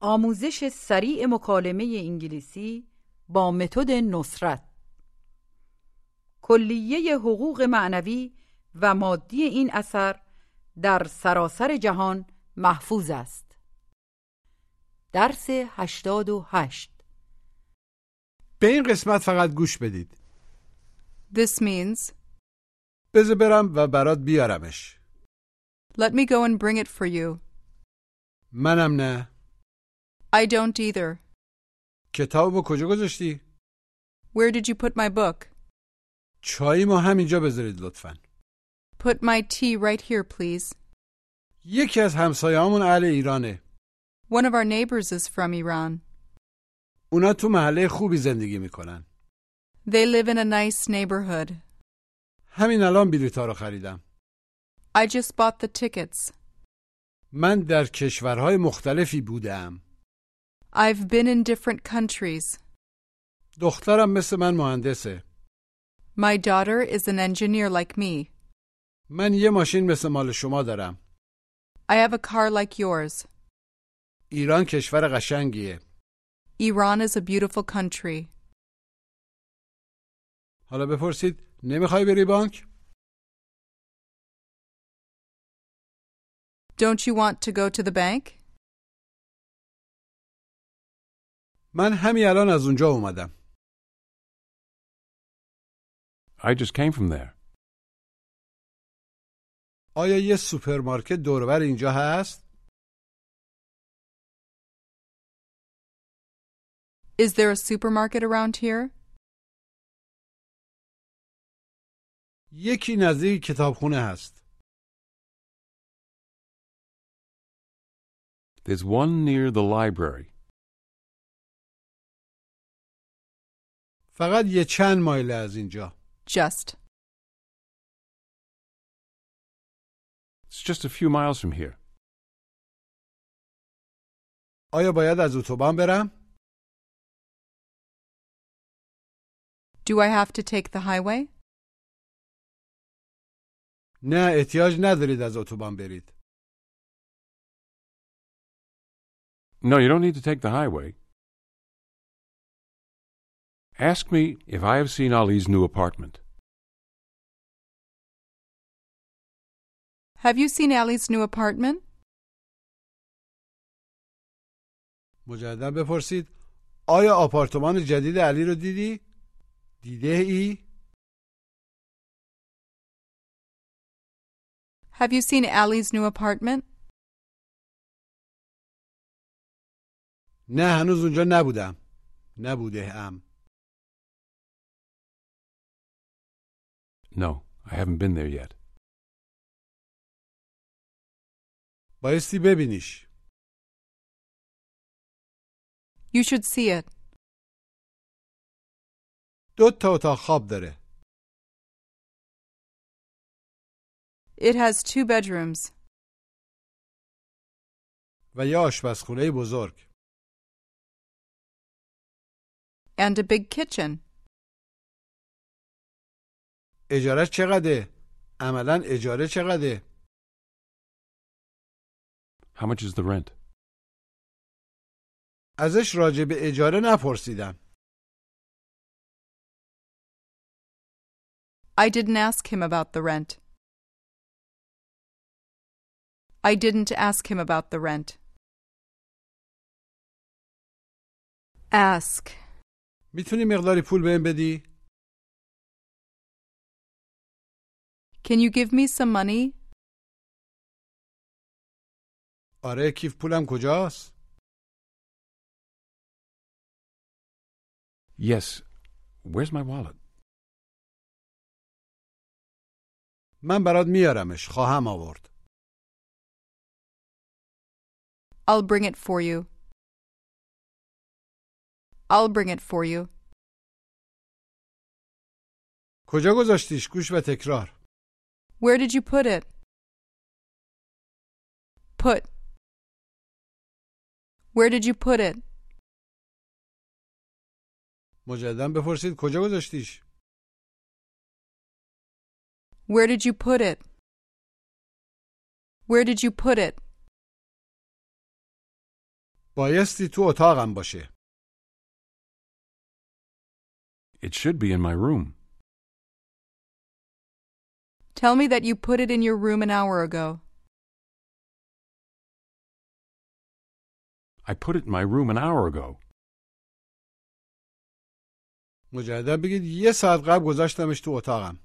آموزش سریع مکالمه انگلیسی با متد نصرت. کلیه حقوق معنوی و مادی این اثر در سراسر جهان محفوظ است. درس هشتاد و هشت. به این قسمت فقط گوش بدید. This means, بذار برم و برات بیارمش. Let me go and bring it for you. منم نه. I don't either. کتابو کجا گذاشتی؟ Where did you put my book? چای ما همینجا بذارید لطفا Put my tea right here, please. یکی از همسایه‌هامون اهل ایرانه One of our neighbors is from Iran. اونا تو محله خوبی زندگی می‌کنن They live in a nice neighborhood. همین الان بلیطا رو خریدم I just bought the tickets. من در کشورهای مختلفی بودم I've been in different countries. دخترم مثل من مهندسه My daughter is an engineer like me. من یه ماشین مثل مال شما دارم I have a car like yours. ایران کشور قشنگیه Iran is a beautiful country. حالا بپرسید نمیخوای بری بانک؟ Don't you want to go to the bank? من همین الان از اونجا اومدم I just came from there. آیا یه سوپرمارکت دوربر اینجا هست؟ Is there a supermarket around here? یکی نزدیک کتابخونه هست There's one near the library. فقط یه چند مایل از اینجا Just. It's just a few miles from here. آیا باید از اتوبان برم؟ Do I have to take the highway? نه احتیاج ندارید از اتوبان برید No, you don't need to take the highway. Ask me if I have seen Ali's new apartment. Have you seen Allie's new apartment? مجددا بپرسید آیا آپارتمان جدید علی رو دیدی؟ دیده ای؟ Have you seen Allie's new apartment? نه هنوز اونجا نبودم نبوده ام No, I haven't been there yet. بایستی ببینیش You should see it. دو تا اتاق خواب داره It has two bedrooms و یه آشپزخونه بزرگ and a big kitchen. اجارش چقدره؟ عملا اجاره چقدره؟ How much is the rent? ازش راجع به اجاره نپرسیدم I didn't ask him about the rent. I didn't ask him about the rent. Ask. می‌تونی مقداری پول بهم بدی؟ Can you give me some money? آره کیف پولم کجاست؟ Yes. Where's my wallet? من برات میارمش خواهم آورد I'll bring it for you. I'll bring it for you. کجا گذاشتیش گوش و تکرار Where did you put it? Put. Where did you put it? مجددا بپرسید کجا گذاشتیش Where did you put it? Where did you put it? بایستی تو اتاقم باشه It should be in my room. Tell me that you put it in your room an hour ago. I put it in my room an hour ago. مجدد بگید یه ساعت قبل گذاشتمش تو اتاقم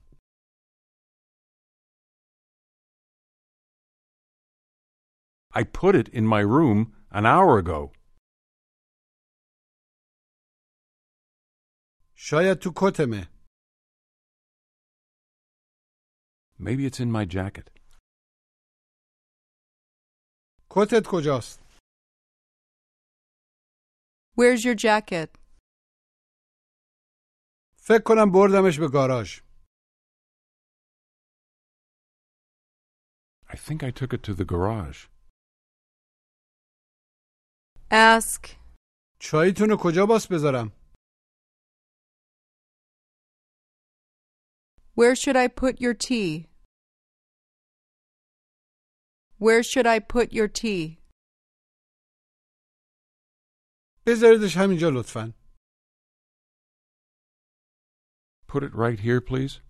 I put it in my room an hour ago. شاید تو کتمه Maybe it's in my jacket. کتت کجاست Where's your jacket? فکر کنم بردمش به گاراژ I think I took it to the garage. Ask. چاییتون رو کجا باس بذارم Where should I put your tea? Where should I put your tea? بذاریدش همینجا لطفا Put it right here, please.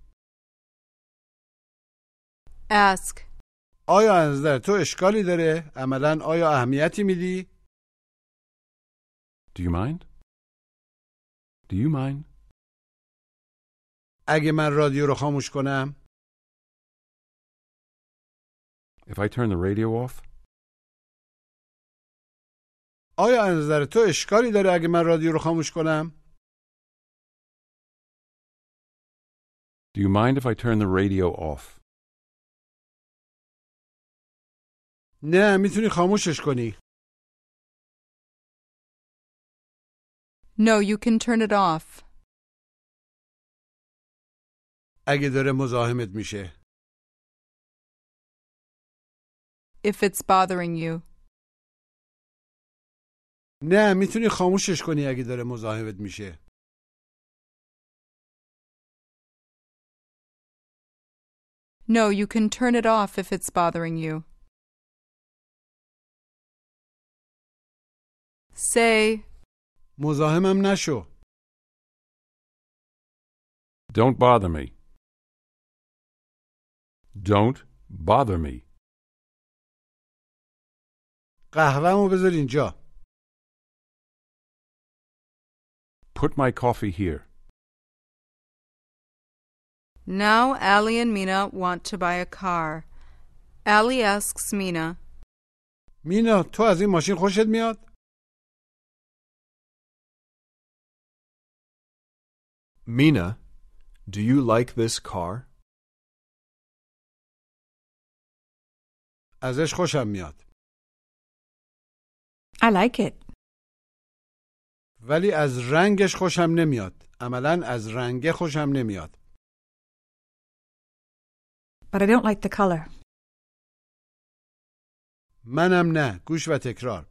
Ask. آیا از نظر تو اشکالی داره عملا آیا اهمیتی میدی Do you mind? Do you mind? اگه من رادیو رو خاموش کنم If I turn the radio off? آیا از نظر تو اشکالی داره اگه من رادیو رو خاموش کنم Do you mind if I turn the radio off? نه می‌تونی خاموشش کنی No, you can turn it off. اگه داره مزاحمت میشه If it's bothering you. نه می‌تونی خاموشش کنی اگه داره مزاحمت میشه No, you can turn it off if it's bothering you. Say, مزاحمم نشو Don't bother me. Don't bother me. قهوهمو بذار اینجا Put my coffee here. Now Allie and Mina want to buy a car. Allie asks Mina, مینا تو از این ماشین خوشت میاد Mina, do you like this car? ازش خوشم میاد I like it. ولی از رنگش خوشم نمیاد عملا از رنگه خوشم نمیاد But I don't like the color. منم نه گوش و تکرار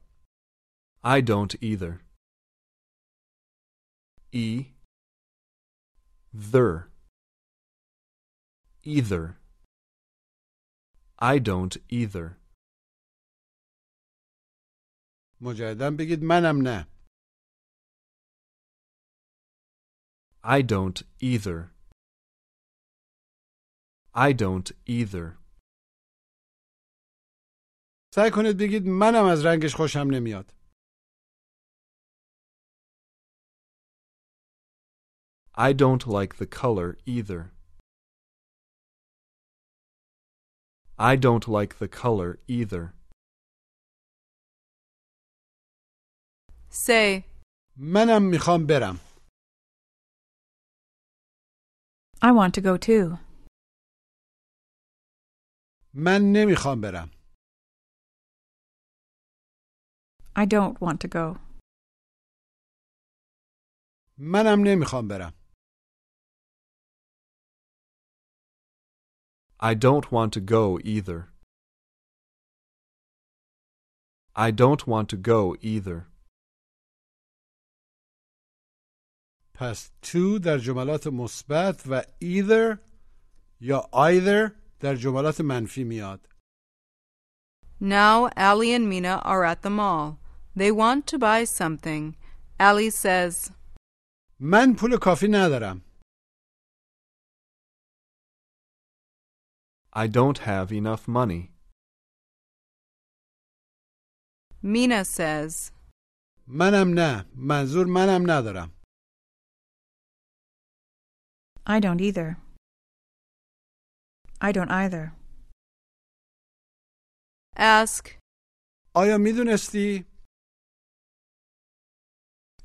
I don't either. E. Ther. Either. I don't either. مجددا بگید منم نه I don't either. I don't either. سعی کنید بگید منم از رنگش خوشم نمیاد I don't like the color either. I don't like the color either. Say, منم میخوام برم I want to go too. من نمیخوام برم I don't want to go. منم نمیخوام برم I don't want to go either. I don't want to go either. پس to در جملات مثبت و either یا either در جملات منفی میاد now Allie and Mina are at the mall. They want to buy something. Ali says, من پول کافی ندارم I don't have enough money. Mina says, منم نه منظور منم ندارم I don't either. I don't either. Ask, آیا میدونستی؟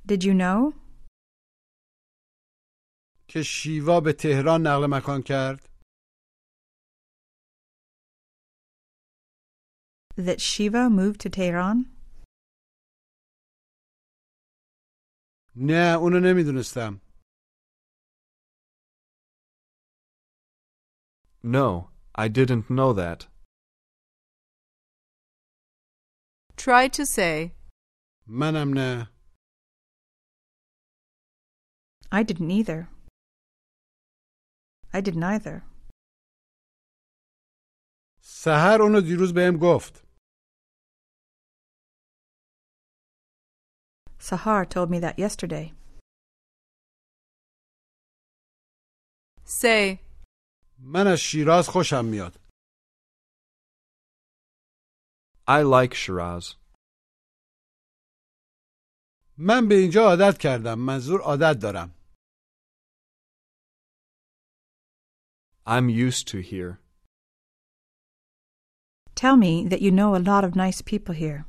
Did you know که شیوا به تهران نقل مکان کرد؟ that Shiva moved to Tehran? نه اونو نمیدونستم No, I didn't know that. try to say, منم نه I didn't either. I didn't either. سهر اونو دیروز بهم گفت Sahar told me that yesterday. say, من از شیراز خوشم میاد I like Shiraz. من به اینجا عادت کردم منظور عادت دارم I'm used to here. Tell me that you know a lot of nice people here.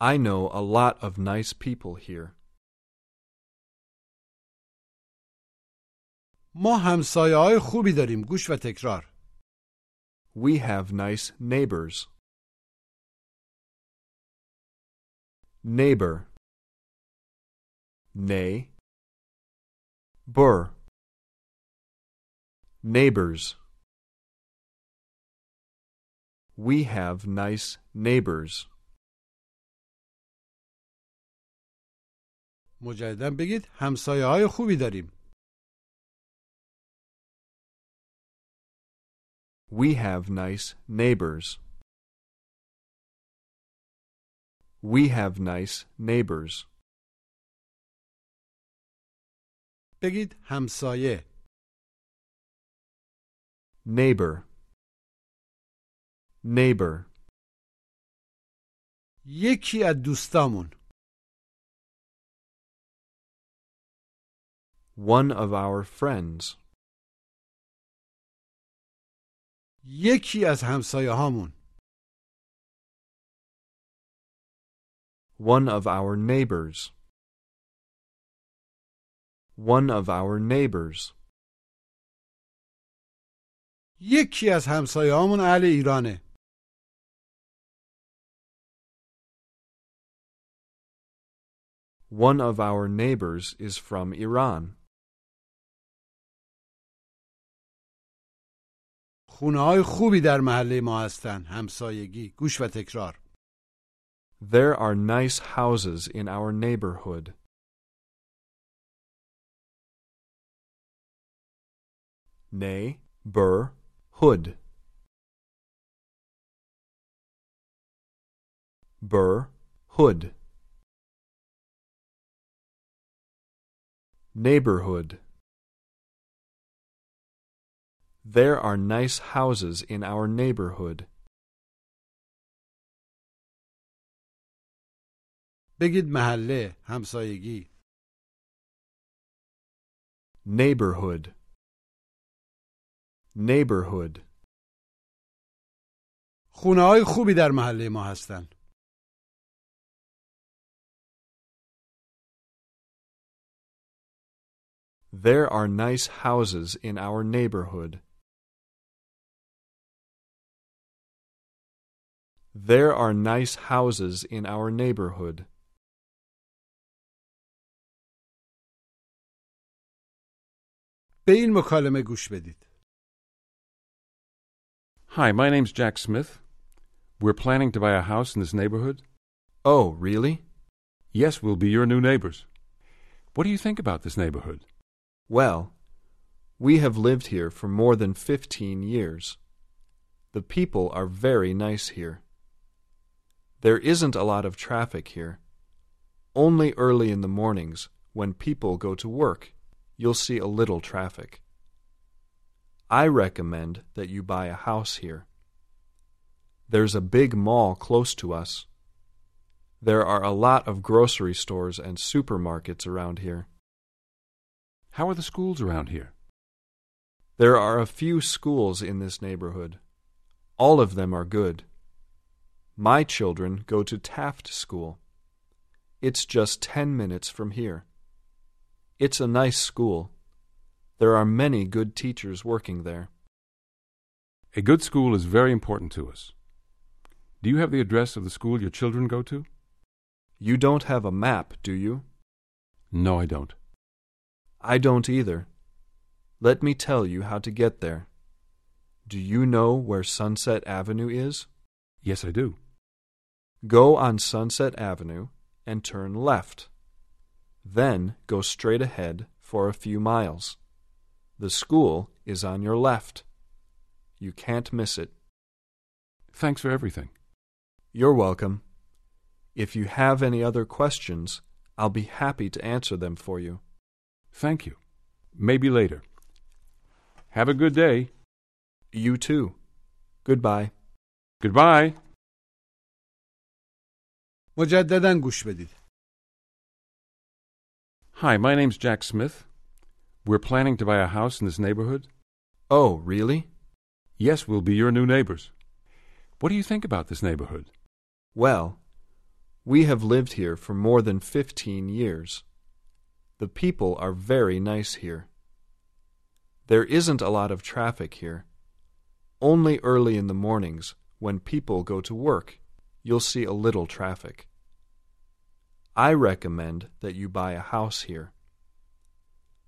I know a lot of nice people here. ما همسایه های خوبی داریم گوش و تکرار We have nice neighbors. Neighbor. Nay. Bur. Neighbors. We have nice neighbors. مجددا بگید همسایه های خوبی داریم We have nice neighbors. We have nice neighbors. بگید همسایه Neighbor. Neighbor. یکی از دوستامون One of our friends. یکی از همسایه هامون One of our neighbors. One of our neighbors. یکی از همسایه هامون اهل ایرانه One of our neighbors is from Iran. خونه های خوبی در محله ما هستن همسایگی گوش و تکرار There are nice houses in our neighborhood. Nay, bur, hood. Bur, hood. Neighborhood. There are nice houses in our neighborhood. بگید محله همسایگی Neighborhood. Neighborhood. خونه های خوبی در محله ما هستن There are nice houses in our neighborhood. There are nice houses in our neighborhood. به این مکالمه گوش بدید Hi, my name's Jack Smith. We're planning to buy a house in this neighborhood. Oh, really? Yes, we'll be your new neighbors. What do you think about this neighborhood? Well, we have lived here for more than 15 years. The people are very nice here. There isn't a lot of traffic here. Only early in the mornings, when people go to work, you'll see a little traffic. I recommend that you buy a house here. There's a big mall close to us. There are a lot of grocery stores and supermarkets around here. How are the schools around here? There are a few schools in this neighborhood. All of them are good. My children go to Taft School. It's just ten minutes from here. It's a nice school. There are many good teachers working there. A good school is very important to us. Do you have the address of the school your children go to? You don't have a map, do you? No, I don't. I don't either. Let me tell you how to get there. Do you know where Sunset Avenue is? Yes, I do. Go on Sunset Avenue and turn left. Then go straight ahead for a few miles. The school is on your left. You can't miss it. Thanks for everything. You're welcome. If you have any other questions, I'll be happy to answer them for you. Thank you. Maybe later. Have a good day. You too. Goodbye. Goodbye. مجددا گوش بدید Hi, my name's Jack Smith. We're planning to buy a house in this neighborhood. Oh, really? Yes, we'll be your new neighbors. What do you think about this neighborhood? Well, we have lived here for more than fifteen years. The people are very nice here. There isn't a lot of traffic here. Only early in the mornings, when people go to work, you'll see a little traffic. I recommend that you buy a house here.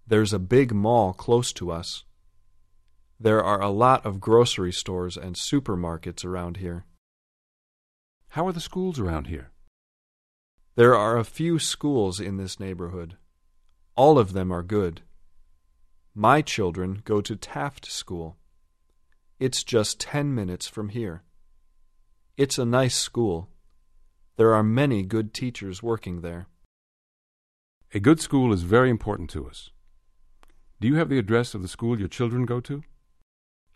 There's a big mall close to us. There are a lot of grocery stores and supermarkets around here. How are the schools around here? There are a few schools in this neighborhood. All of them are good. My children go to Taft School. It's just ten minutes from here. It's a nice school. There are many good teachers working there. A good school is very important to us. Do you have the address of the school your children go to?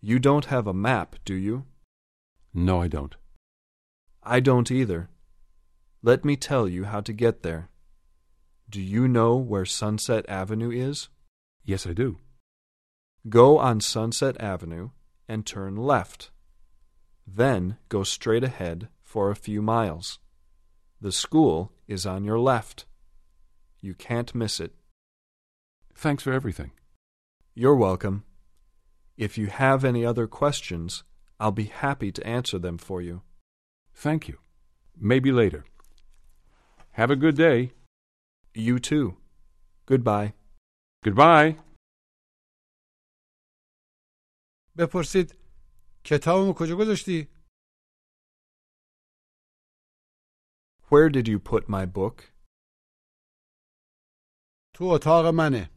You don't have a map, do you? No, I don't. I don't either. Let me tell you how to get there. Do you know where Sunset Avenue is? Yes, I do. Go on Sunset Avenue and turn left. Then go straight ahead for a few miles. The school is on your left. You can't miss it. Thanks for everything. You're welcome. If you have any other questions, I'll be happy to answer them for you. Thank you. Maybe later. Have a good day. You too. Goodbye. Goodbye. بپرسید کتابمو کجا گذاشتی؟ Where did you put my book? تو اتاق منه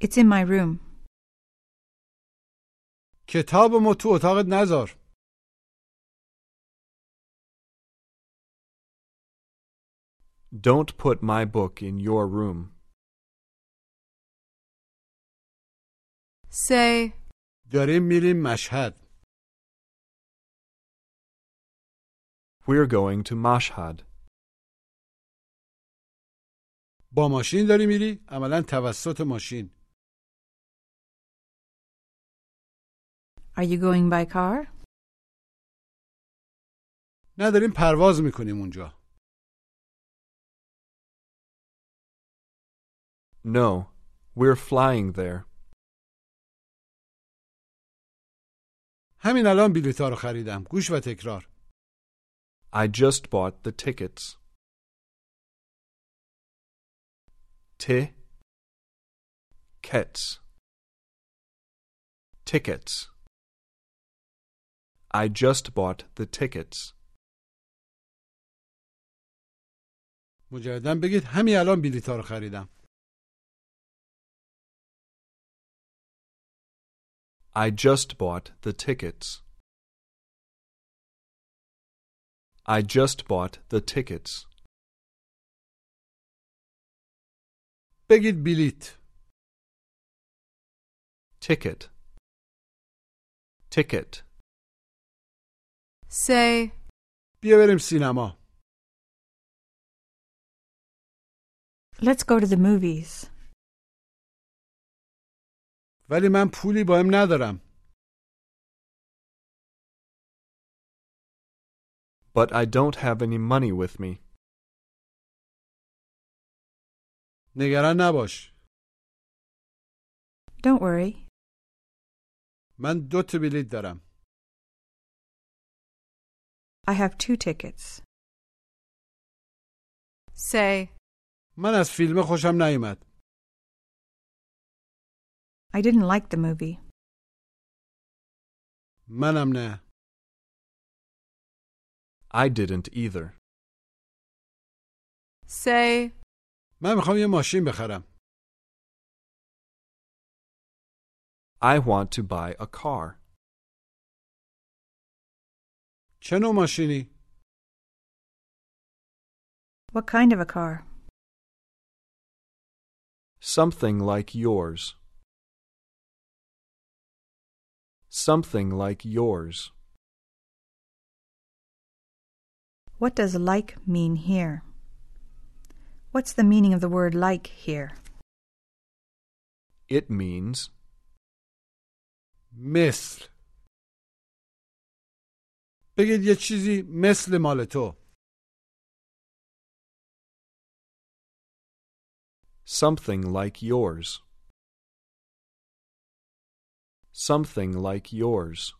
It's in my room. کتابمو تو اتاقت نذار Don't put my book in your room. Say, داریم میریم مشهد We're going to Mashhad. با ماشین داری میری؟ عملا توسط ماشین Are you going by car? نه داریم پرواز می‌کنیم اونجا No, we're flying there. همین الان بلیطا رو خریدم گوش و تکرار I just bought the tickets. T kets tickets. I just bought the tickets. مجددا بگید همین الان بلیطا رو خریدم I just bought the tickets. I just bought the tickets. بگید بلیت Ticket. Ticket. Say, بیا بریم سینما Let's go to the movies. ولی من پولی باهم ندارم But I don't have any money with me. نگران نباش Don't worry. من دو تا بلیت دارم I have two tickets. say, من از فیلم خوشم نیومد I didn't like the movie. منم نه I didn't either. say, من میخوام یه ماشین بخرم I want to buy a car. چه نوع ماشینی؟ What kind of a car? Something like yours. Something like yours. What does like mean here? What's the meaning of the word like here? It means مثل بگید یه چیزی مثل مال تو something like yours. Something like yours.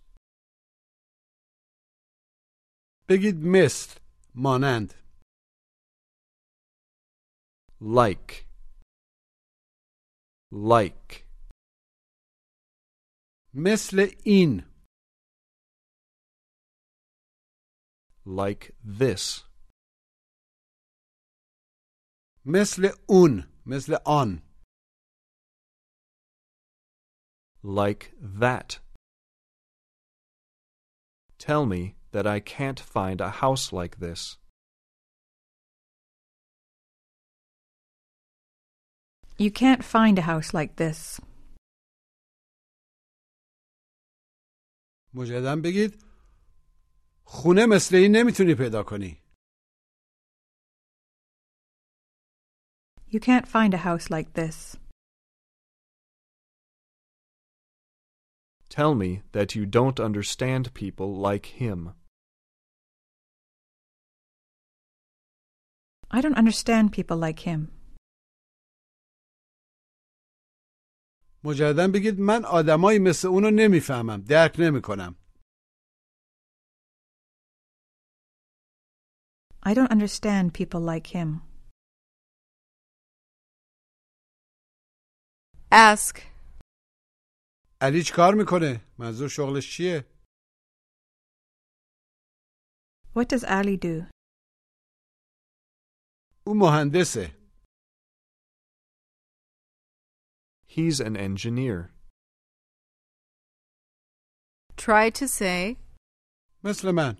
بگید مثل مانند Like. Like. مثل این Like this. مثل اون مثل آن Like that. Tell me that I can't find a house like this. You can't find a house like this. مجددا بگید خونه مثل این نمیتونی پیدا کنی You can't find a house like this. Tell me that you don't understand people like him. I don't understand people like him. مجددا بگید من آدمایی مثل اونو نمی‌فهمم درک نمی‌کنم I don't understand people like him. ask, علی چی کار می‌کنه منظور شغلش چیه What does Ali do? او مهندسه He's an engineer. try to say, مثل من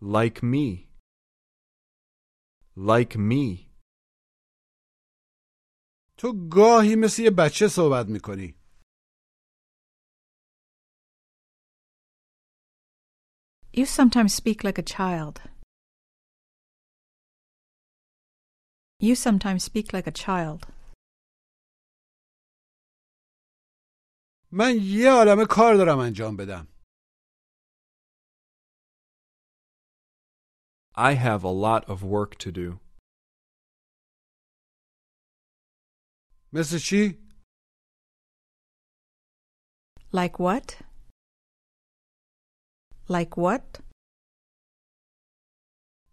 Like me. Like me. تو گاهی مثل یه بچه صحبت میکنی You sometimes speak like a child. You sometimes speak like a child. من یه عالمه کار دارم انجام بدم I have a lot of work to do. مثل چی؟ Like what? Like what?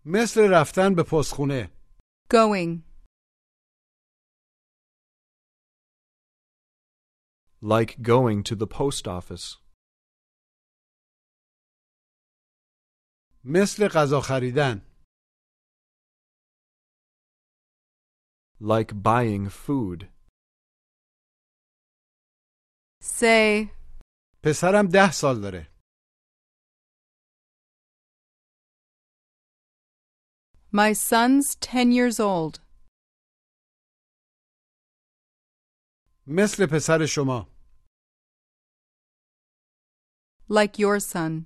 مثل رفتن به پستخونه going, Like going to the post office. مثل غذا خریدن Like buying food. Say, پسرم ده سال داره My son's 10 years old. مثل پسر شما Like your son.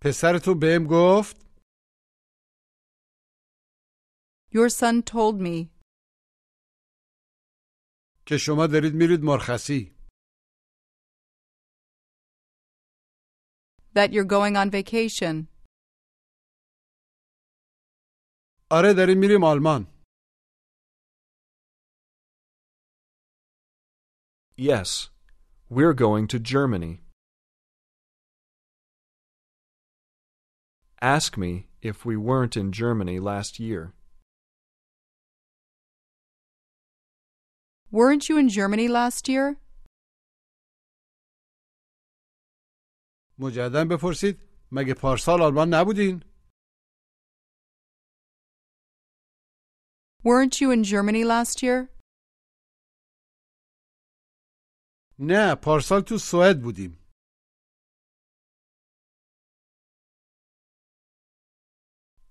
پسرتون بهم گفت Your son told me که شما دارید میرید مرخصی that you're going on vacation. آره داریم میریم آلمان Yes, we're going to Germany. Ask me if we weren't in Germany last year. Weren't you in Germany last year? مجددا بپرسید مگه پارسال آلمان نبودین Weren't you in Germany last year? نه پارسال تو سوئد بودیم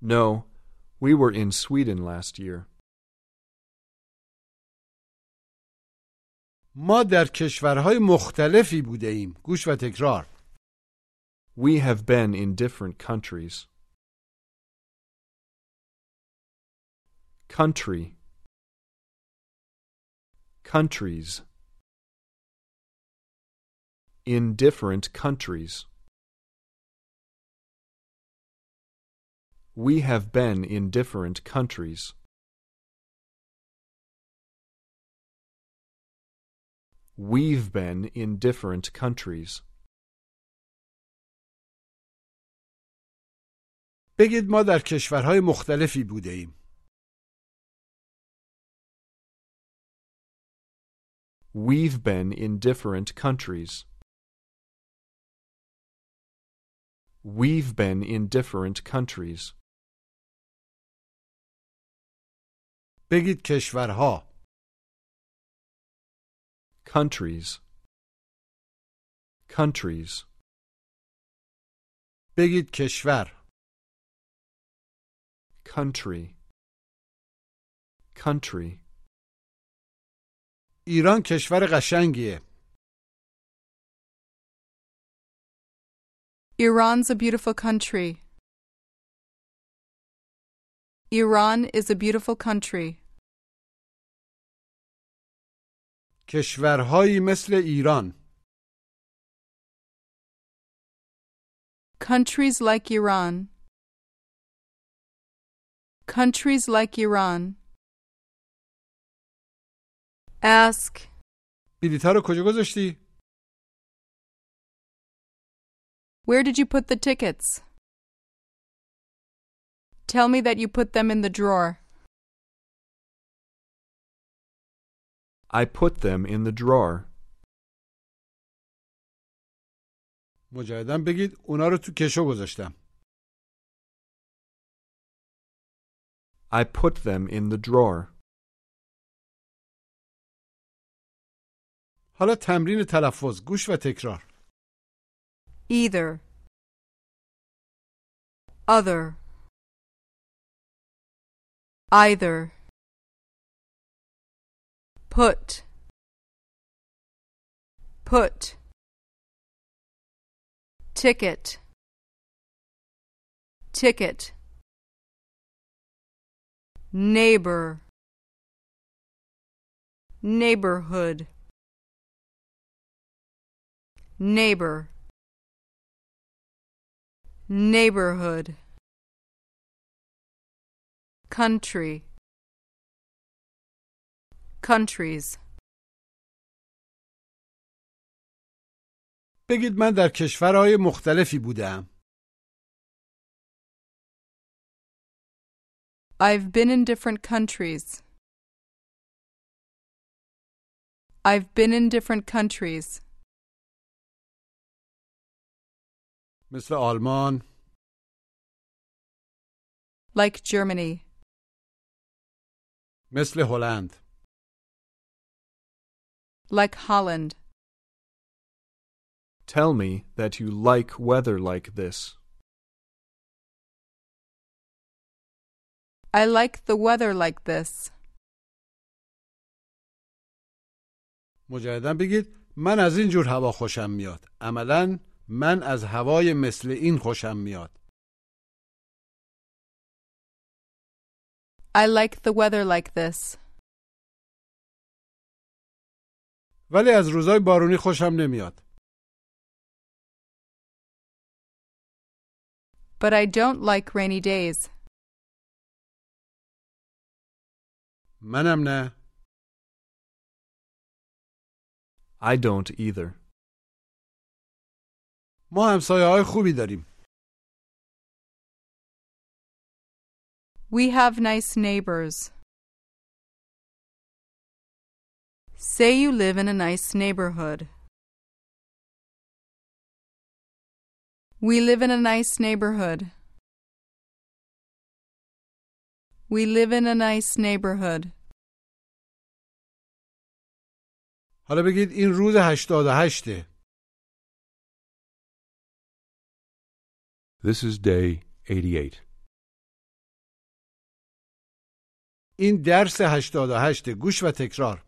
No, we were in Sweden last year. ما در کشورهای مختلفی بوده ایم گوش و تکرار We have been in different countries. Country. Countries. In different countries. We have been in different countries. We've been in different countries. بگید ما در کشورهای مختلفی بوده ایم We've been in different countries. We've been in different countries. بگید کشورها Countries. Countries. بگید کشور Country. Country. ایران کشور قشنگیه Iran's a beautiful country. Iran is a beautiful country. کشورهایی مثل ایران Countries like Iran. Countries like Iran. Ask, بلیطا رو کجا گذاشتی؟ where did you put the tickets? Tell me that you put them in the drawer. I put them in the drawer. مجددا بگید اونا رو تو کشو گذاشتم I put them in the drawer. حالا تمرین تلفظ گوش و تکرار Either. Other. Either. Put. Put. Ticket. Ticket. Neighbor. Neighborhood. Neighbor. Neighborhood. Country. Countries. بگید من در کشورهای مختلفی بودم I've been in different countries. I've been in different countries. مثل آلمان Like Germany. مثل هلند like Holland. Tell me that you like weather like this. I like the weather like this. مجددا بگید من از این جور هوا خوشم میاد عملا من از هوای مثل این خوشم میاد I like the weather like this. ولی از روزای بارونی خوشم نمیاد But I don't like rainy days. منم نه I don't either. ما همسایه های خوبی داریم We have nice neighbors. Say you live in a nice neighborhood. We live in a nice neighborhood. We live in a nice neighborhood. حالا بگید این روز 88 This is day 88. این درس 88 گوش و تکرار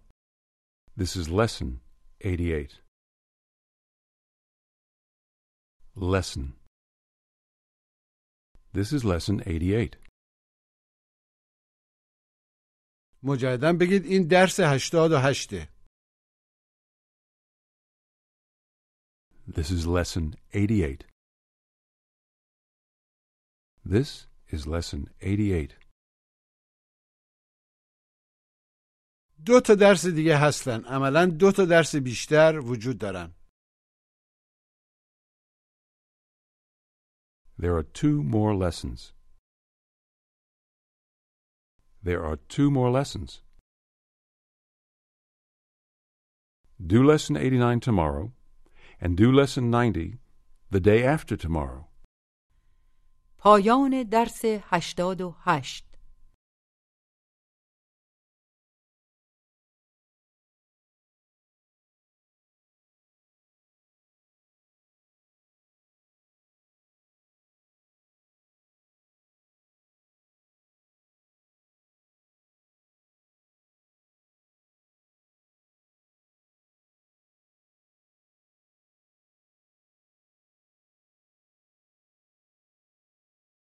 This is lesson 88. Lesson. This is lesson 88. مجددا بگید این درس 88 This is lesson 88. This is lesson 88. دو تا درس دیگه هستن عملا دو تا درس بیشتر وجود دارن There are two more lessons. There are two more lessons. Do lesson 89 tomorrow, and do lesson 90 the day after tomorrow. پایان درس 88